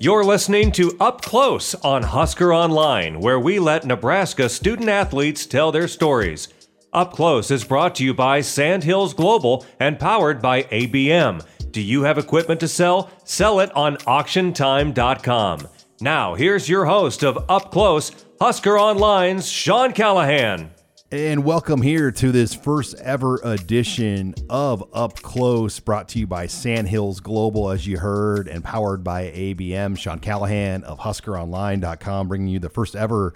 You're listening to Up Close on Husker Online, where we let Nebraska student athletes tell their stories. Up Close is brought to you by Sandhills Global and powered by ABM. Do you have equipment to sell? Sell it on auctiontime.com. Now, here's your host of Up Close, Husker Online's Sean Callahan. And welcome here to this first ever edition of Up Close, brought to you by Sandhills Global, as you heard, and powered by ABM. Sean Callahan of HuskerOnline.com, bringing you the first ever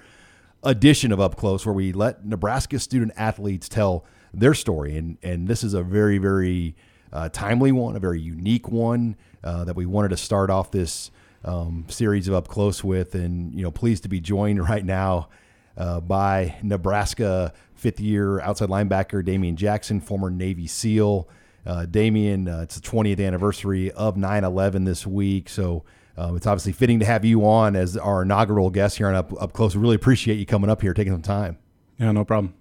edition of Up Close, where we let Nebraska student athletes tell their story. And, and this is a very, very uh, timely one, a very unique one uh, that we wanted to start off this um, series of Up Close with. And, you know, pleased to be joined right now uh, by Nebraska fifth year outside linebacker Damian Jackson, former Navy SEAL. Uh, Damian, uh, it's the 20th anniversary of 9 11 this week. So uh, it's obviously fitting to have you on as our inaugural guest here on Up, Up Close. We really appreciate you coming up here, taking some time. Yeah, no problem.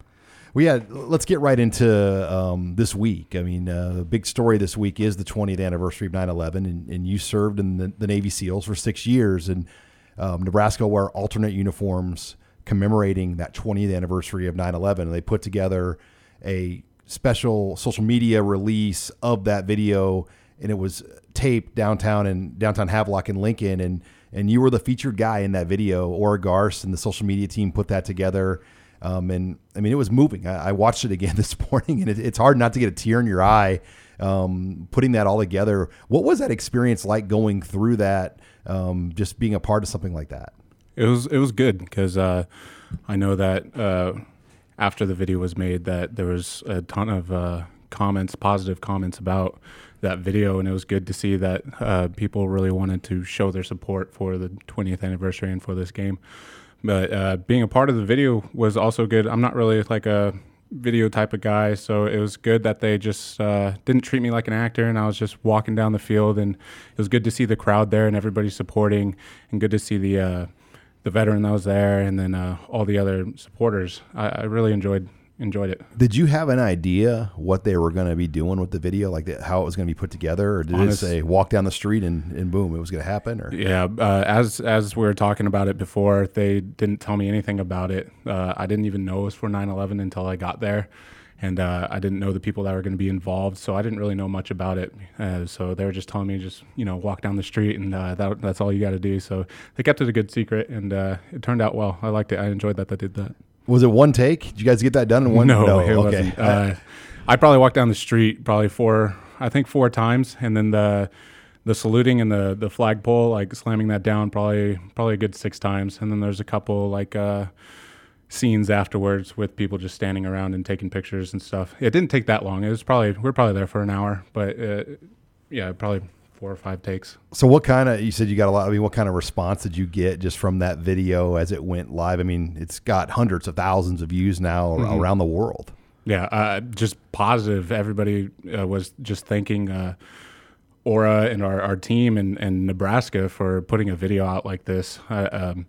Well, yeah, let's get right into um, this week. I mean, uh, the big story this week is the 20th anniversary of 9 11, and, and you served in the, the Navy SEALs for six years. And um, Nebraska wore alternate uniforms commemorating that 20th anniversary of 9 11. And they put together a special social media release of that video, and it was taped downtown in downtown Havelock in Lincoln. And, and you were the featured guy in that video. Or Garst and the social media team put that together. Um, and I mean, it was moving. I, I watched it again this morning, and it, it's hard not to get a tear in your eye um, putting that all together. What was that experience like going through that, um, just being a part of something like that? It was it was good because uh, I know that uh, after the video was made, that there was a ton of uh, comments, positive comments about that video, and it was good to see that uh, people really wanted to show their support for the 20th anniversary and for this game. But uh, being a part of the video was also good. I'm not really like a video type of guy, so it was good that they just uh, didn't treat me like an actor, and I was just walking down the field, and it was good to see the crowd there and everybody supporting, and good to see the the veteran that was there, and then uh, all the other supporters. I, I really enjoyed enjoyed it. Did you have an idea what they were going to be doing with the video, like the, how it was going to be put together, or did Honest- it say walk down the street and, and boom, it was going to happen? Or Yeah, uh, as as we were talking about it before, they didn't tell me anything about it. Uh, I didn't even know it was for 9/11 until I got there, and uh, I didn't know the people that were going to be involved, so I didn't really know much about it. Uh, so they were just telling me just you know walk down the street, and uh, that, that's all you got to do. So they kept it a good secret, and uh, it turned out well. I liked it. I enjoyed that they did that. was it one take? Did you guys get that done in one? No, it okay. wasn't. Uh, I probably walked down the street probably four, I think four times, and then the the saluting and the the flagpole, like slamming that down, probably probably a good six times, and then there's a couple like uh, scenes afterwards with people just standing around and taking pictures and stuff. It didn't take that long. It was probably we are probably there for an hour, but uh, yeah, probably four or five takes. So what kind of you said you got a lot? I mean, what kind of response did you get just from that video as it went live? I mean, it's got hundreds of thousands of views now Mhm. around the world. Yeah, uh, just positive. Everybody uh, was just thanking uh, Aura and our, our team and, and Nebraska for putting a video out like this. Uh, um,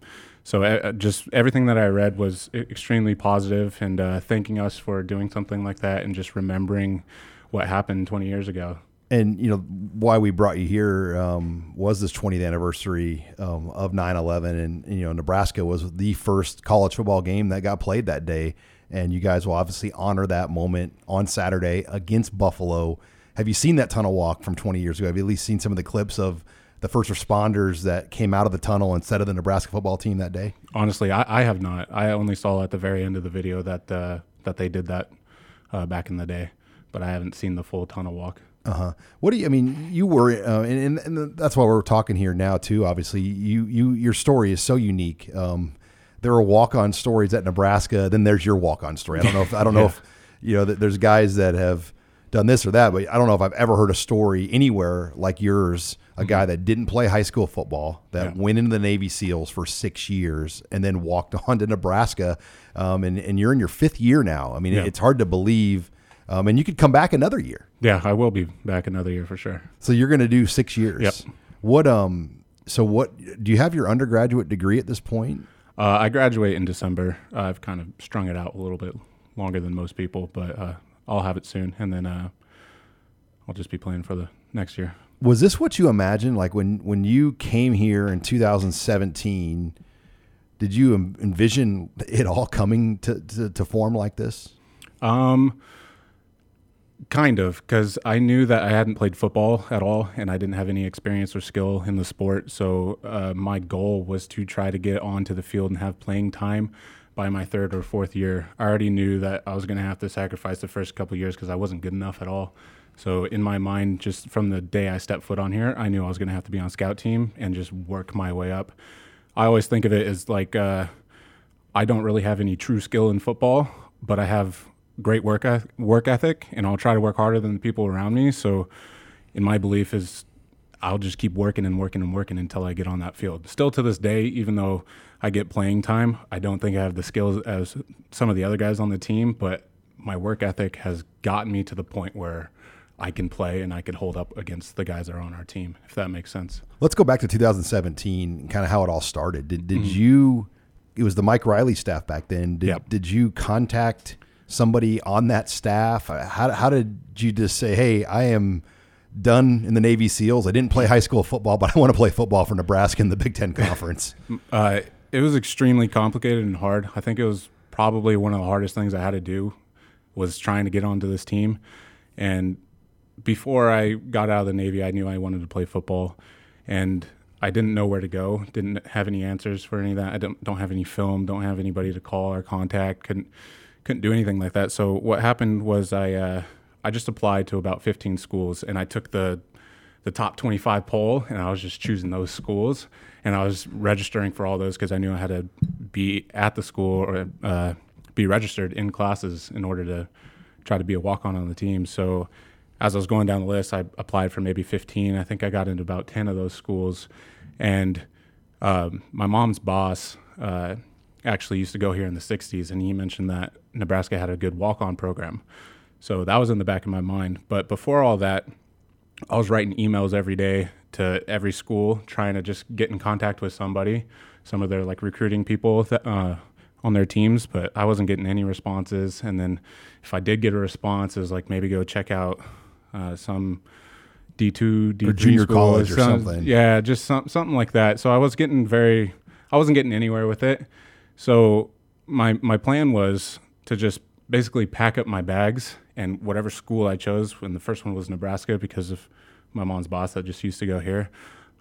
so uh, just everything that I read was extremely positive and uh, thanking us for doing something like that and just remembering what happened 20 years ago. And you know why we brought you here um, was this 20th anniversary um, of 9/11, and you know Nebraska was the first college football game that got played that day, and you guys will obviously honor that moment on Saturday against Buffalo. Have you seen that tunnel walk from 20 years ago? Have you at least seen some of the clips of the first responders that came out of the tunnel instead of the Nebraska football team that day? Honestly, I, I have not. I only saw at the very end of the video that uh, that they did that uh, back in the day, but I haven't seen the full tunnel walk. Uh huh. What do you? I mean, you were, uh, and, and and that's why we're talking here now too. Obviously, you you your story is so unique. Um, there are walk on stories at Nebraska. Then there's your walk on story. I don't know if I don't know if you know that there's guys that have done this or that, but I don't know if I've ever heard a story anywhere like yours. A Mm-hmm. guy that didn't play high school football, that went into the Navy SEALs for six years, and then walked on to Nebraska, um, and and you're in your fifth year now. I mean, Yeah. it's hard to believe, um, and you could come back another year. Yeah, I will be back another year for sure. So you're going to do six years. Yep. What um? So what do you have your undergraduate degree at this point? Uh, I graduate in December. I've kind of strung it out a little bit longer than most people, but uh, I'll have it soon, and then uh, I'll just be playing for the next year. Was this what you imagined? Like when when you came here in 2017, did you envision it all coming to to, to form like this? Um, kind of, because I knew that I hadn't played football at all, and I didn't have any experience or skill in the sport. So uh, my goal was to try to get onto the field and have playing time by my third or fourth year. I already knew that I was going to have to sacrifice the first couple years because I wasn't good enough at all. So in my mind, just from the day I stepped foot on here, I knew I was going to have to be on scout team and just work my way up. I always think of it as like uh, I don't really have any true skill in football, but I have great work work ethic, and I'll try to work harder than the people around me. So, in my belief is, I'll just keep working and working and working until I get on that field. Still to this day, even though I get playing time, I don't think I have the skills as some of the other guys on the team, but my work ethic has gotten me to the point where I can play and I can hold up against the guys that are on our team, if that makes sense. Let's go back to 2017 and kind of how it all started. Did did Mm-hmm. you? It was the Mike Riley staff back then. Did, Yep. did you contact somebody on that staff? Uh, How how did you just say, "Hey, I am done in the Navy SEALs. I didn't play high school football, but I want to play football for Nebraska in the Big Ten Conference." Uh, it was extremely complicated and hard. I think it was probably one of the hardest things I had to do was trying to get onto this team. And before I got out of the Navy, I knew I wanted to play football, and I didn't know where to go. Didn't have any answers for any of that. I don't don't have any film. Don't have anybody to call or contact. Couldn't couldn't do anything like that. So what happened was I uh, I just applied to about 15 schools, and I took the the top 25 poll, and I was just choosing those schools, and I was registering for all those because I knew I had to be at the school or uh, be registered in classes in order to try to be a walk on on the team. So as I was going down the list, I applied for maybe 15. I think I got into about 10 of those schools, and um, my mom's boss uh, actually used to go here in the 60s, and he mentioned that Nebraska had a good walk on program. So that was in the back of my mind. But before all that, I was writing emails every day to every school, trying to just get in contact with somebody, some of their like recruiting people th- uh, on their teams, but I wasn't getting any responses. And then if I did get a response, it was like maybe go check out uh, some D two, D Or junior college or some- something. Yeah, just some, something like that. So I was getting very, I wasn't getting anywhere with it. So my my plan was to just basically pack up my bags and whatever school I chose. And the first one was Nebraska because of my mom's boss that just used to go here.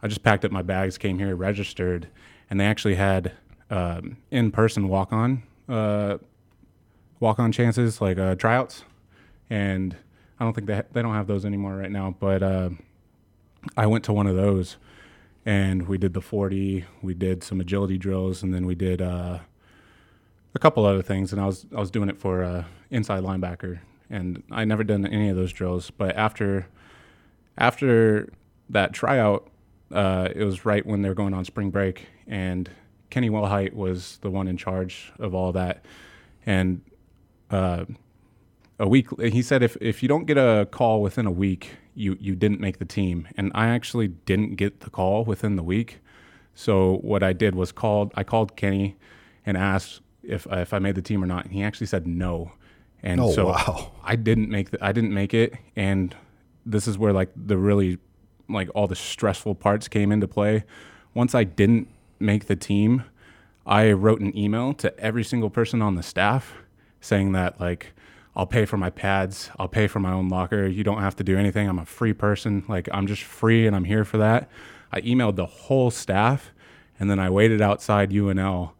I just packed up my bags, came here, registered, and they actually had um, in person walk on uh, walk on chances like uh, tryouts, and I don't think they they don't have those anymore right now. But uh, I went to one of those, and we did the forty. We did some agility drills, and then we did uh, a couple other things. And I was I was doing it for uh, inside linebacker, and I never done any of those drills. But after after that tryout, uh, it was right when they were going on spring break, and Kenny Wilhite was the one in charge of all that. And uh, a week, he said, if, if you don't get a call within a week, you, you didn't make the team. And I actually didn't get the call within the week. So what I did was called, I called Kenny and asked if, if I made the team or not. And he actually said no. And Oh, so wow. I didn't make the, I didn't make it. And this is where like the really like all the stressful parts came into play. Once I didn't make the team, I wrote an email to every single person on the staff saying that like I'll pay for my pads, I'll pay for my own locker. You don't have to do anything. I'm a free person. Like I'm just free and I'm here for that. I emailed the whole staff and then I waited outside UNL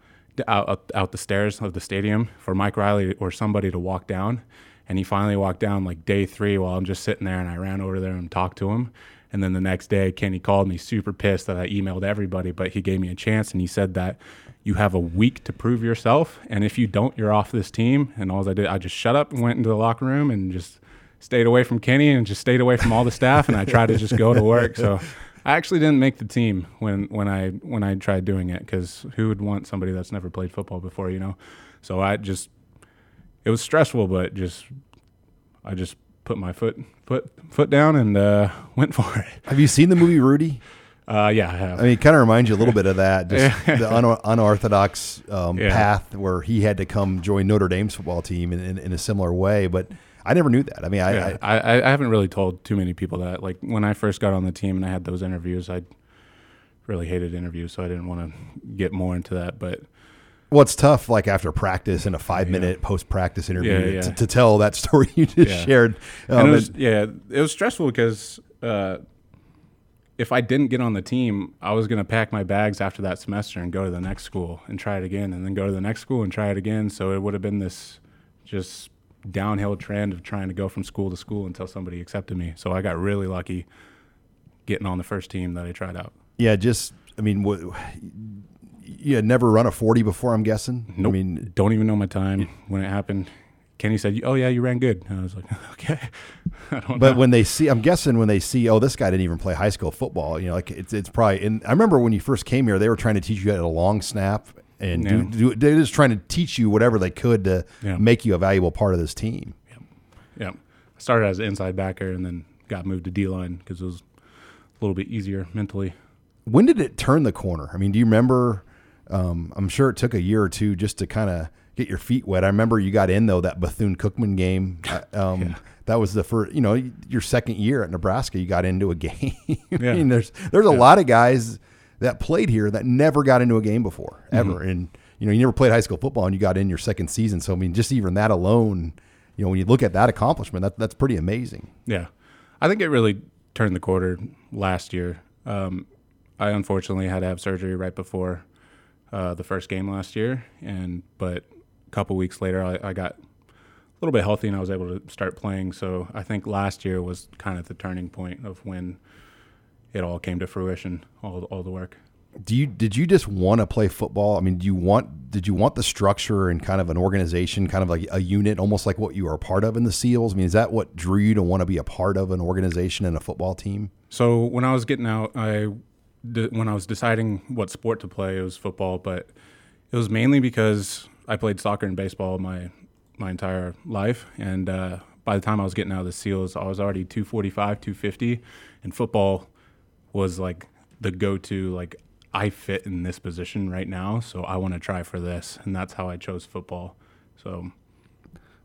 out, out, out the stairs of the stadium for Mike Riley or somebody to walk down. And he finally walked down like day three while I'm just sitting there and I ran over there and talked to him. And then the next day, Kenny called me super pissed that I emailed everybody, but he gave me a chance and he said that you have a week to prove yourself. And if you don't, you're off this team. And all I did, I just shut up and went into the locker room and just stayed away from Kenny and just stayed away from all the staff, and I tried to just go to work. So I actually didn't make the team when when I when I tried doing it because who would want somebody that's never played football before, you know? So I just it was stressful, but just I just put my foot foot foot down and uh, went for it. Have you seen the movie Rudy? Uh, yeah, I have. I mean, it kind of reminds you a little bit of that, just the un- unorthodox um, Yeah. path where he had to come join Notre Dame's football team in, in, in a similar way. But I never knew that. I mean, I, yeah, I I, I haven't really told too many people that. Like when I first got on the team and I had those interviews, I really hated interviews, so I didn't want to get more into that. But well, it's tough, like after practice in a five minute post practice interview, Yeah, yeah. To, to tell that story you just Yeah. shared. Um, it was, and- yeah, it was stressful because uh, if I didn't get on the team, I was going to pack my bags after that semester and go to the next school and try it again, and then go to the next school and try it again. So it would have been this just downhill trend of trying to go from school to school until somebody accepted me. So I got really lucky getting on the first team that I tried out. yeah, just, I mean, what, you had never run a 40 before, I'm guessing? Nope. I mean, don't even know my time when it happened. Kenny said, "Oh yeah, you ran good." And I was like, "Okay." I don't But know. when they see, I'm guessing when they see, oh, this guy didn't even play high school football. You know, like it's it's probably. And I remember when you first came here, they were trying to teach you how to long snap and Yeah. do. They're just trying to teach you whatever they could to Yeah. make you a valuable part of this team. Yeah. I started as an inside backer and then got moved to D line because it was a little bit easier mentally. When did it turn the corner? I mean, do you remember? Um, I'm sure it took a year or two just to kind of get your feet wet. I remember you got in though that Bethune Cookman game. uh, Um, That was the first, you know, your second year at Nebraska. You got into a game. I mean, there's there's a lot of guys that played here that never got into a game before ever, Mm-hmm. and you know, you never played high school football and you got in your second season. So I mean, just even that alone, you know, when you look at that accomplishment, that that's pretty amazing. Yeah. I think it really turned the quarter last year. Um, I unfortunately had to have surgery right before uh, the first game last year, and but a couple weeks later, I, I got a little bit healthy and I was able to start playing. So I think last year was kind of the turning point of when it all came to fruition, all all the work. Do you did you just want to play football? I mean, do you want did you want the structure and kind of an organization, kind of like a unit, almost like what you are a part of in the SEALs? I mean, is that what drew you to want to be a part of an organization and a football team? So when I was getting out, I when I was deciding what sport to play, it was football, but it was mainly because I played soccer and baseball my my entire life, and uh, by the time I was getting out of the SEALs, I was already 245, 250, and football was like the go-to. Like I fit in this position right now, so I want to try for this, and that's how I chose football. So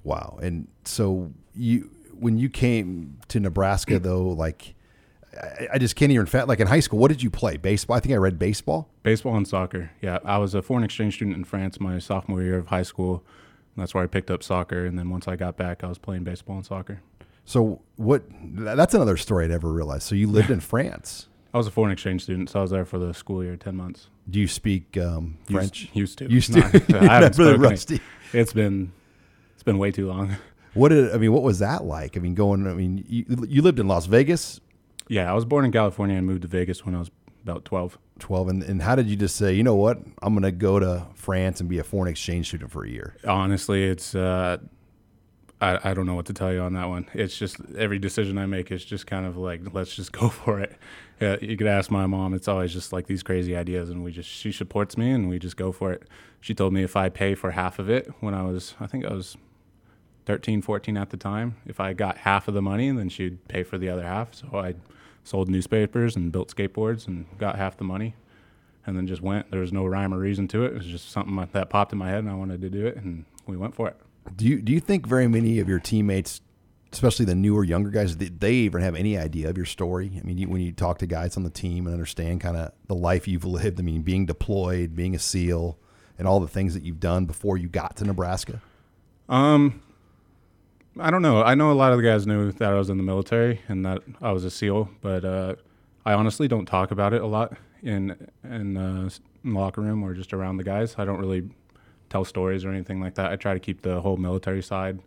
Wow. And so you when you came to Nebraska mm. though, like I, I just can't even fat like in high school, what did you play? Baseball? I think I read baseball. Baseball and soccer. Yeah, I was a foreign exchange student in France my sophomore year of high school. And that's where I picked up soccer, and then once I got back, I was playing baseball and soccer. So what that's another story I'd never realized. So you lived in France. I was a foreign exchange student, so I was there for the school year, ten months. Do you speak um, French? Used to. Used No, to. I haven't really rusty. It's been it's been way too long. What did I mean? What was that like? I mean, going. I mean, you, you lived in Las Vegas, Yeah, I was born in California and moved to Vegas when I was about twelve. twelve, and, and how did you just say, you know what, I'm going to go to France and be a foreign exchange student for a year? Honestly, it's uh, I I don't know what to tell you on that one. It's just every decision I make is just kind of like let's just go for it. Yeah, you could ask my mom. It's always just like these crazy ideas, and we just she supports me, and we just go for it. She told me if I pay for half of it when I was I think I was 13, 14 at the time, if I got half of the money, then she'd pay for the other half. So I sold newspapers and built skateboards and got half the money, and then just went. There was no rhyme or reason to it. It was just something that popped in my head, and I wanted to do it, and we went for it. Do you do you think very many of your teammates, especially the newer, younger guys, they, they even have any idea of your story? I mean, you, when you talk to guys on the team and understand kind of the life you've lived, I mean, being deployed, being a SEAL, and all the things that you've done before you got to Nebraska. Um, I don't know. I know a lot of the guys knew that I was in the military and that I was a SEAL, but uh, I honestly don't talk about it a lot in in, uh, in the locker room or just around the guys. I don't really tell stories or anything like that. I try to keep the whole military side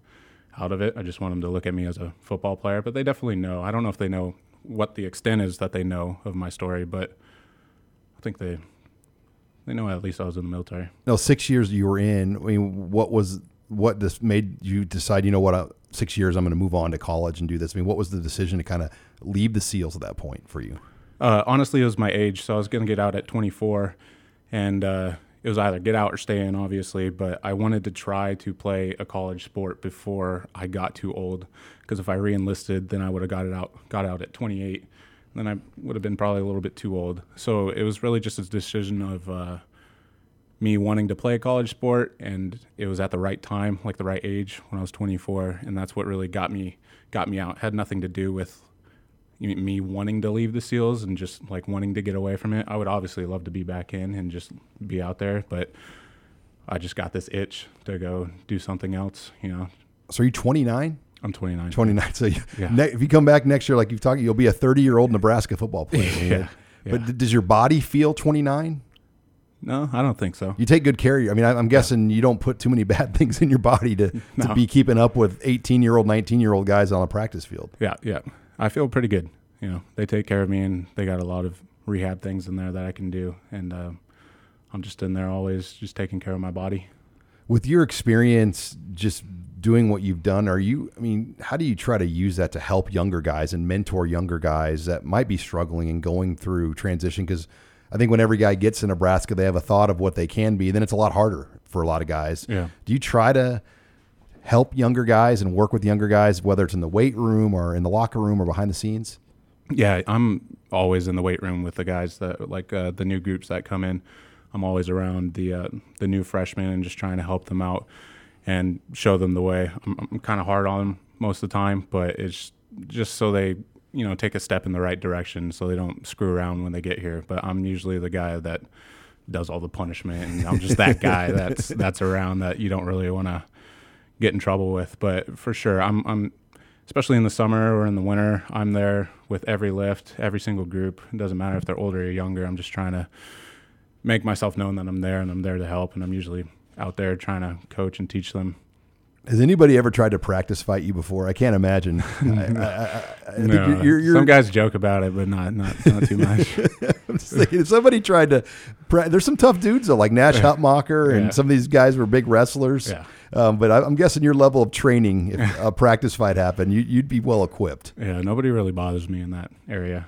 out of it. I just want them to look at me as a football player, but they definitely know. I don't know if they know what the extent is that they know of my story, but I think they they know at least I was in the military. No, six years you were in. I mean, what was what this made you decide? You know what? Uh, six years, I'm going to move on to college and do this. I mean, what was the decision to kind of leave the SEALs at that point for you? Uh, honestly, it was my age, so I was going to get out at 24, and uh, it was either get out or stay in, obviously. But I wanted to try to play a college sport before I got too old, because if I reenlisted, then I would have got it out, got out at 28, then I would have been probably a little bit too old. So it was really just a decision of uh, me wanting to play a college sport, and it was at the right time, like the right age when I was 24, and that's what really got me got me out. It had nothing to do with me wanting to leave the SEALs and just like wanting to get away from it. I would obviously love to be back in and just be out there, but I just got this itch to go do something else, you know. So are you 29? I'm 29. 29. So you, yeah. ne- if you come back next year, like you've talked, you'll be a 30 year old Nebraska football player. yeah. But yeah. does your body feel 29? No, I don't think so. You take good care of you. I mean, I'm guessing you don't put too many bad things in your body to, no. to be keeping up with 18 year old, 19 year old guys on a practice field. Yeah, yeah. I feel pretty good. You know, they take care of me and they got a lot of rehab things in there that I can do. And uh, I'm just in there always just taking care of my body. With your experience just doing what you've done, are you, I mean, how do you try to use that to help younger guys and mentor younger guys that might be struggling and going through transition? Because I think when every guy gets to Nebraska, they have a thought of what they can be. Then it's a lot harder for a lot of guys. Yeah. Do you try to help younger guys and work with younger guys, whether it's in the weight room or in the locker room or behind the scenes? Yeah, I'm always in the weight room with the guys that like uh, the new groups that come in. I'm always around the uh, the new freshmen and just trying to help them out and show them the way. I'm, I'm kind of hard on them most of the time, but it's just so they you know take a step in the right direction so they don't screw around when they get here. But I'm usually the guy that does all the punishment, and I'm just that guy that's that's around that you don't really want to get in trouble with. But for sure, I'm, I'm especially in the summer or in the winter, I'm there with every lift, every single group. It doesn't matter if they're older or younger. I'm just trying to make myself known that I'm there and I'm there to help. And I'm usually out there trying to coach and teach them. Has anybody ever tried to practice fight you before? I can't imagine. I, I, I, no. You're, you're, Some guys joke about it, but not not, not too much. I'm just thinking, if somebody tried to, there's some tough dudes though, like Nash Hutmacher, and yeah. some of these guys were big wrestlers. Yeah. Um, but I, am guessing your level of training, if a practice fight happened, you, you'd be well equipped. Yeah, nobody really bothers me in that area.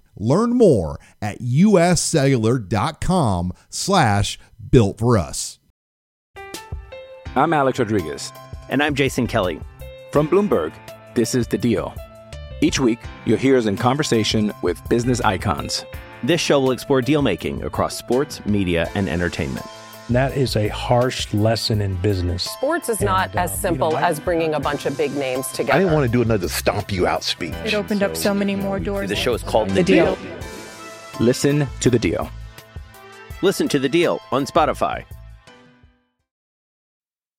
Learn more at uscellular.com slash built for us. I'm Alex Rodriguez. And I'm Jason Kelly. From Bloomberg, this is The Deal. Each week, you'll hear us in conversation with business icons. This show will explore deal making across sports, media, and entertainment. That is a harsh lesson in business. Sports is and, not uh, as simple you know, as bringing a bunch of big names together. I didn't want to do another stomp you out speech. It opened so, up so many more doors. The show is called The, the deal. deal. Listen to the deal. Listen to the deal on Spotify.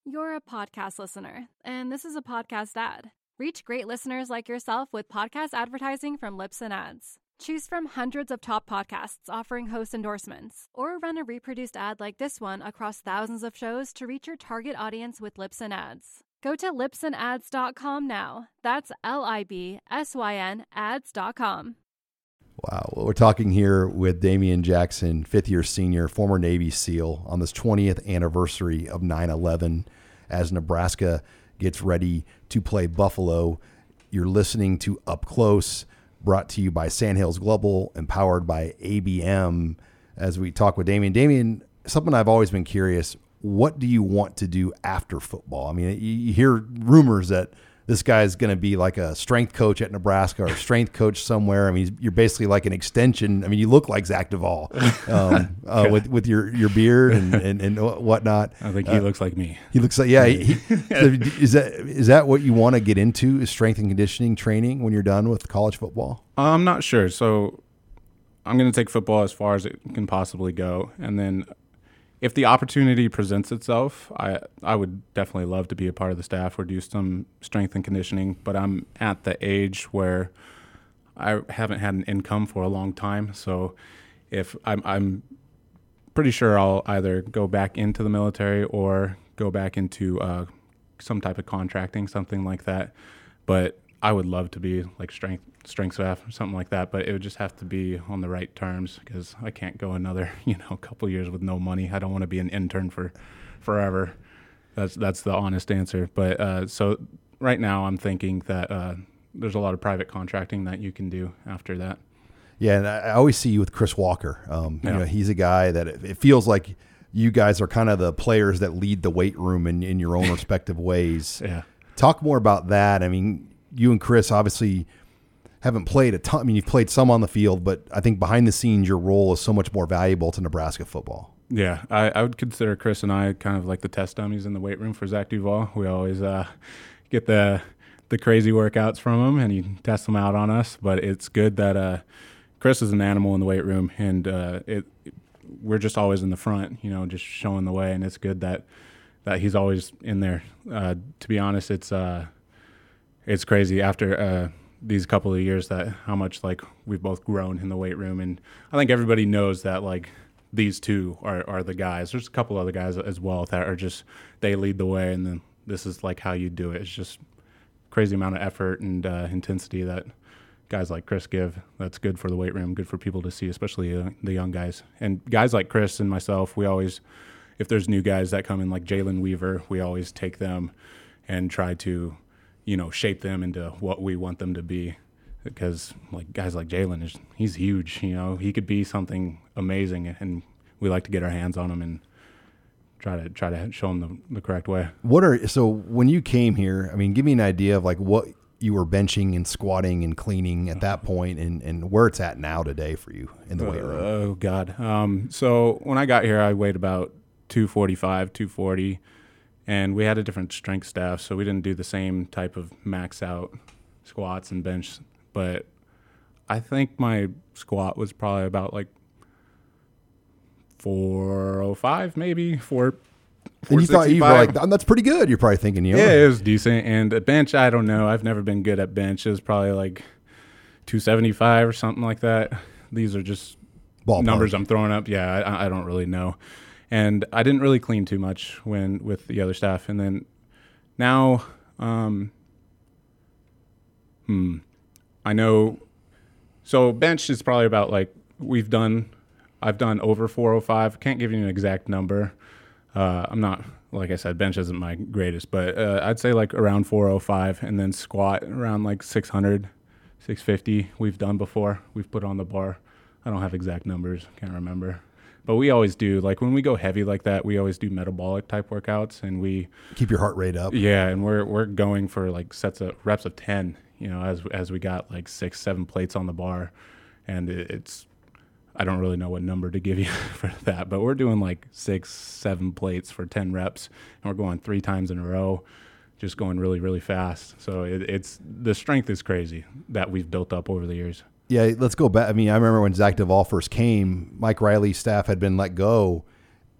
You're a podcast listener, and this is a podcast ad. Reach great listeners like yourself with podcast advertising from Libsyn Ads. Choose from hundreds of top podcasts offering host endorsements, or run a reproduced ad like this one across thousands of shows to reach your target audience with Libsyn Ads. Go to libsynads.com now. That's L I B S Y N ads.com. Wow. Well, we're talking here with Damian Jackson, fifth year senior, former Navy SEAL, on this 20th anniversary of 9 11 as Nebraska gets ready to play Buffalo. You're listening to Up Close brought to you by Sandhills Global, empowered by ABM. As we talk with Damian, Damian, something I've always been curious: what do you want to do after football? I mean, you hear rumors that this guy is going to be like a strength coach at Nebraska or a strength coach somewhere. I mean, you're basically like an extension. I mean, you look like Zach Duval um, uh, with with your, your beard and, and, and whatnot. I think he uh, looks like me. He looks like yeah. He, is that is that what you want to get into? Is strength and conditioning training when you're done with college football? I'm not sure. So I'm going to take football as far as it can possibly go, and then if the opportunity presents itself, I I would definitely love to be a part of the staff or do some strength and conditioning. But I'm at the age where I haven't had an income for a long time. So if I'm, I'm pretty sure I'll either go back into the military or go back into uh, some type of contracting, something like that. But I would love to be like strength strength staff or something like that. But it would just have to be on the right terms because I can't go another you know couple years with no money. I don't want to be an intern for forever. That's that's the honest answer. But uh, so right now I'm thinking that uh, there's a lot of private contracting that you can do after that. Yeah, and I always see you with Chris Walker. Um, Yeah. You know, he's a guy that it it feels like you guys are kind of the players that lead the weight room in, in your own respective ways. Yeah. Talk more about that. I mean, you and Chris obviously haven't played a ton. I mean, you've played some on the field, but I think behind the scenes, your role is so much more valuable to Nebraska football. Yeah, I, I would consider Chris and I kind of like the test dummies in the weight room for Zach Duval. We always uh, get the the crazy workouts from him, and he tests them out on us. But it's good that uh, Chris is an animal in the weight room, and uh, it we're just always in the front, you know, just showing the way. And it's good that that he's always in there. Uh, to be honest, it's uh, it's crazy after uh, these couple of years that how much like we've both grown in the weight room, and I think everybody knows that like these two are, are the guys. There's a couple other guys as well that are just they lead the way, and then this is like how you do it. It's just crazy amount of effort and uh, intensity that guys like Chris give. That's good for the weight room, good for people to see, especially uh, the young guys. And guys like Chris and myself, we always, if there's new guys that come in like Jalen Weaver, we always take them and try to, you know, shape them into what we want them to be. Because like guys like Jalen is he's huge, you know, he could be something amazing, and we like to get our hands on him and try to try to show him the, the correct way. What are so when you came here? I mean, give me an idea of like what you were benching and squatting and cleaning at that point, and and where it's at now today for you in the weight room. Oh God. Um, so when I got here, I weighed about 245, 240, and we had a different strength staff, so we didn't do the same type of max out squats and bench. But I think my squat was probably about like 405, maybe four. And you thought you were like, that's pretty good. You're probably thinking, you Yeah, it was decent. And at bench, I don't know. I've never been good at bench. It was probably like 275 or something like that. These are just Ballpark. numbers I'm throwing up. Yeah, I, I don't really know. And I didn't really clean too much when with the other staff. And then now, um, hmm, I know. So bench is probably about like we've done. I've done over 405. Can't give you an exact number. Uh, I'm not like I said, bench isn't my greatest, but uh, I'd say like around 405, and then squat around like 600, 650. We've done before. We've put on the bar. I don't have exact numbers. Can't remember. But we always do like when we go heavy like that, we always do metabolic type workouts, and we keep your heart rate up. yeah, and we're we're going for like sets of reps of ten. You know, as as we got like six, seven plates on the bar, and it, it's I don't really know what number to give you for that, but we're doing like six, seven plates for ten reps, and we're going three times in a row, just going really, really fast. So it, it's the strength is crazy that we've built up over the years. Yeah, let's go back. I mean, I remember when Zach Duval first came, Mike Riley's staff had been let go,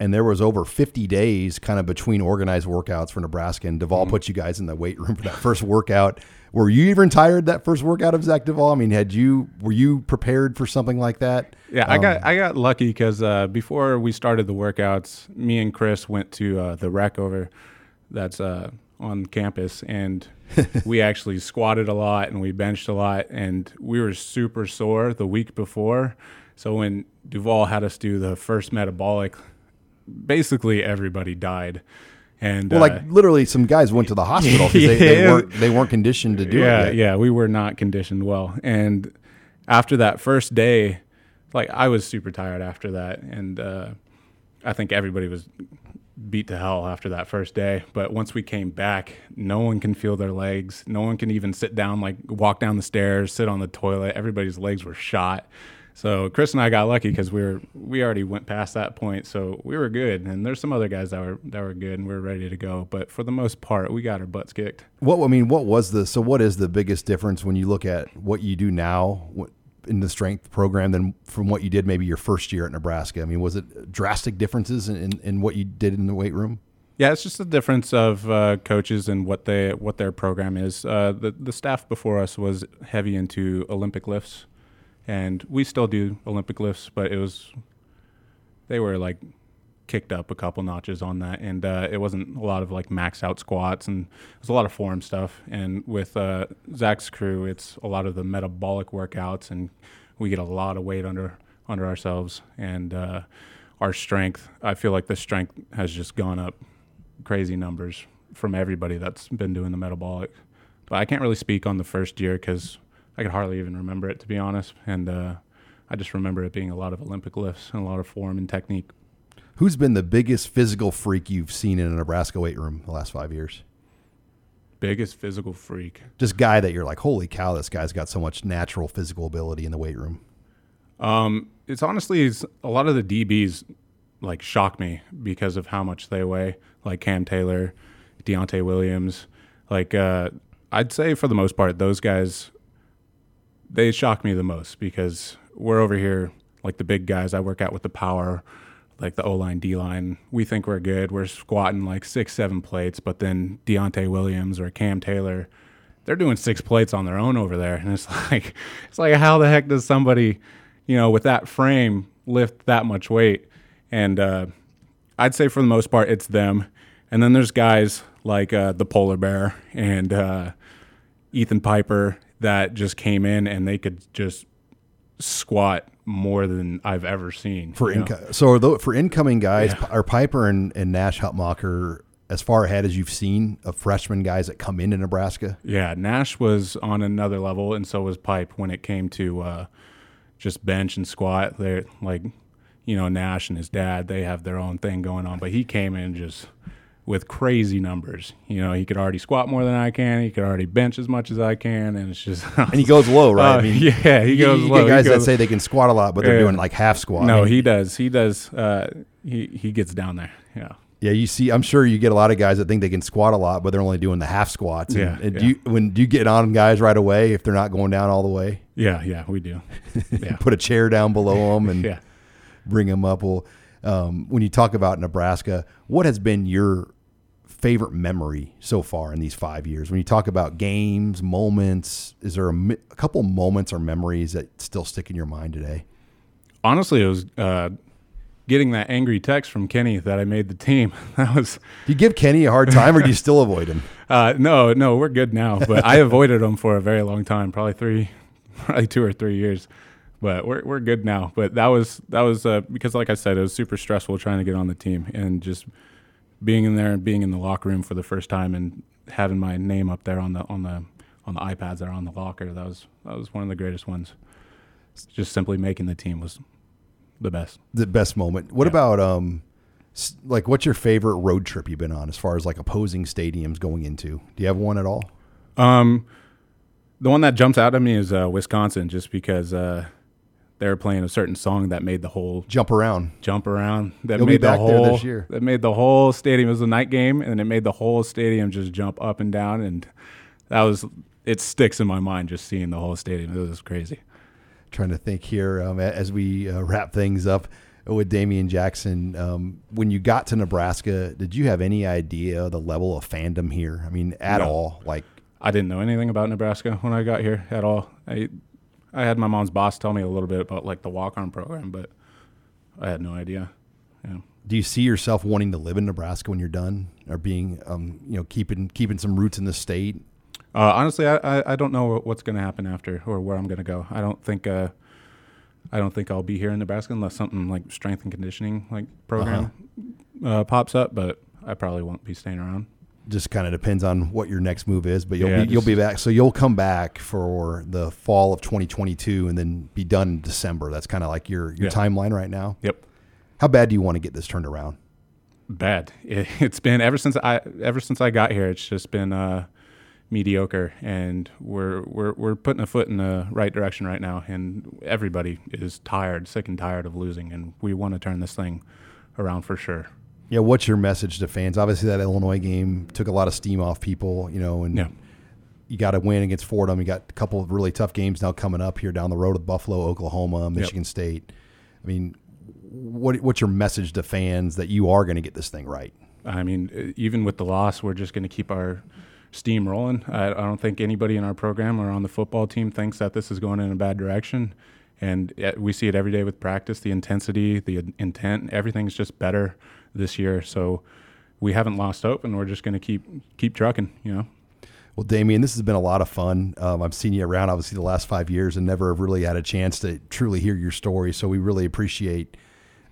and there was over 50 days kind of between organized workouts for Nebraska. And Duval put you guys in the weight room for that first workout. Were you even tired that first workout of Zach Duval? I mean, had you were you prepared for something like that? Yeah, I Um, got I got lucky because uh, before we started the workouts, me and Chris went to uh, the rec over that's uh, on campus, and we actually squatted a lot and we benched a lot, and we were super sore the week before. So when Duval had us do the first metabolic, basically everybody died. And Well, uh, like literally, some guys went to the hospital because they, they weren't they weren't conditioned to do yeah, it. yet. Yeah, we were not conditioned well. And after that first day, like I was super tired after that. And uh, I think everybody was beat to hell after that first day. But once we came back, no one can feel their legs. No one can even sit down, like walk down the stairs, sit on the toilet. Everybody's legs were shot. So Chris and I got lucky because we were we already went past that point, so we were good. And there's some other guys that were that were good and we were ready to go. But for the most part, we got our butts kicked. What I mean, what was the so? What is the biggest difference when you look at what you do now in the strength program than from what you did maybe your first year at Nebraska? I mean, was it drastic differences in, in, in what you did in the weight room? Yeah, it's just the difference of uh, coaches and what they what their program is. Uh, the the staff before us was heavy into Olympic lifts, and we still do Olympic lifts, but it was they were like kicked up a couple notches on that, and uh, it wasn't a lot of like max out squats, and it was a lot of form stuff. And with uh, Zach's crew, it's a lot of the metabolic workouts, and we get a lot of weight under under ourselves, and uh, our strength. I feel like the strength has just gone up crazy numbers from everybody that's been doing the metabolic. But I can't really speak on the first year because I could hardly even remember it to be honest, and uh, I just remember it being a lot of Olympic lifts and a lot of form and technique. Who's been the biggest physical freak you've seen in a Nebraska weight room the last five years? Biggest physical freak. Just guy that you're like, holy cow, this guy's got so much natural physical ability in the weight room. Um, it's honestly it's, a lot of the DBs like shock me because of how much they weigh. Like Cam Taylor, Deontai Williams. Like uh, I'd say for the most part, those guys they shock me the most because we're over here like the big guys. I work out with the power, like the O line, D line. We think we're good. We're squatting like six, seven plates, but then Deontai Williams or Cam Taylor, they're doing six plates on their own over there, and it's like it's like how the heck does somebody, you know, with that frame lift that much weight? And uh, I'd say for the most part, it's them. And then there's guys like uh, the Polar Bear and uh, Ethan Piper that just came in and they could just squat more than I've ever seen. For inco- so though, for incoming guys, yeah. are Piper and, and Nash Hutmacher as far ahead as you've seen of freshman guys that come into Nebraska? Yeah, Nash was on another level, and so was Pipe when it came to uh, just bench and squat. They're like you know, Nash and his dad, they have their own thing going on. But he came in just with crazy numbers. You know, he could already squat more than I can. He could already bench as much as I can, and it's just and he goes low, right? Uh, I mean, yeah, he goes you low. Get guys goes, that say they can squat a lot, but they're yeah. doing like half squat. No, I mean, he does. He does. Uh, he he gets down there. Yeah. Yeah, you see, I'm sure you get a lot of guys that think they can squat a lot, but they're only doing the half squats. And, yeah, and yeah. Do you, when do you get on guys right away if they're not going down all the way? Yeah, yeah, we do. Yeah. Put a chair down below them and yeah. bring them up. Well, um, when you talk about Nebraska, what has been your favorite memory so far in these five years? When you talk about games, moments, is there a, a couple moments or memories that still stick in your mind today? Honestly, it was uh, getting that angry text from Kenny that I made the team. That was. Do you give Kenny a hard time, or do you still avoid him? Uh, no, no, we're good now. But I avoided him for a very long time, probably three, probably two or three years but we're we're good now. But that was that was uh, because, like I said, it was super stressful trying to get on the team and just being in there and being in the locker room for the first time and having my name up there on the on the on the iPads that are on the locker. That was that was one of the greatest ones. Just simply making the team was the best. The best moment. What yeah. about um, like what's your favorite road trip you've been on as far as like opposing stadiums going into? Do you have one at all? Um, the one that jumps out at me is uh, Wisconsin, just because. Uh, they were playing a certain song that made the whole jump around, jump around. That You'll made the whole this year. that made the whole stadium. It was a night game, and it made the whole stadium just jump up and down, and that was it sticks in my mind just seeing the whole stadium. It was crazy. Trying to think here um, as we uh, wrap things up with Damian Jackson. Um, when you got to Nebraska, did you have any idea the level of fandom here? I mean, at No. all? Like, I didn't know anything about Nebraska when I got here at all. I I had my mom's boss tell me a little bit about like the walk on program, but I had no idea. Yeah. do you see yourself wanting to live in Nebraska when you're done, or being, um, you know, keeping keeping some roots in the state? Uh, honestly, I, I, I don't know what's going to happen after or where I'm going to go. I don't think uh, I don't think I'll be here in Nebraska unless something like strength and conditioning like program uh pops up. But I probably won't be staying around. Just kind of depends on what your next move is, but you'll Yeah, be, you'll be back. So you'll come back for the fall of 2022 and then be done in December. That's kind of like your your Yeah. timeline right now. Yep. How bad do you want to get this turned around? Bad. It, it's been ever since I ever since I got here. It's just been uh, mediocre, and we're we're we're putting a foot in the right direction right now. And everybody is tired, sick and tired of losing, and we want to turn this thing around for sure. Yeah, what's your message to fans? Obviously, that Illinois game took a lot of steam off people, you know, and Yeah. you got to win against Fordham. You got a couple of really tough games now coming up here down the road with Buffalo, Oklahoma, Michigan State. I mean, what what's your message to fans that you are going to get this thing right? I mean, uh, even with the loss, we're just going to keep our steam rolling. I, I, don't think anybody in our program or on the football team thinks that this is going in a bad direction. And uh, we see it every day with practice. The intensity, the intent, everything's just better this year. So we haven't lost hope, and we're just going to keep keep trucking. You know. Well, Damian, this has been a lot of fun. Um, I've seen you around, obviously, the last five years and never have really had a chance to truly hear your story. So we really appreciate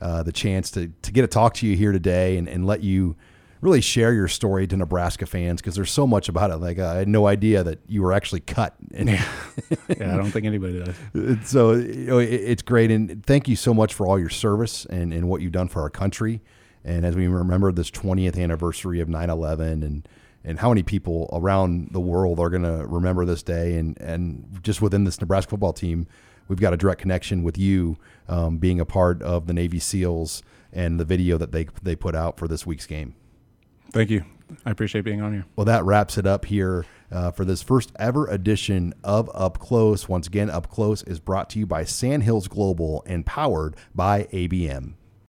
uh, the chance to, to get to talk to you here today and, and let you really share your story to Nebraska fans because there's so much about it. Like, uh, I had no idea that you were actually cut. yeah. yeah, I don't think anybody does. so you know, it, it's great. And thank you so much for all your service and, and what you've done for our country. And as we remember this 20th anniversary of 9 11 and and how many people around the world are going to remember this day and and just within this Nebraska football team we've got a direct connection with you um, being a part of the Navy SEALs and the video that they they put out for this week's game. Thank you. I appreciate being on here. Well, that wraps it up here uh, for this first ever edition of Up Close. Once again, Up Close is brought to you by Sandhills Global and powered by ABM.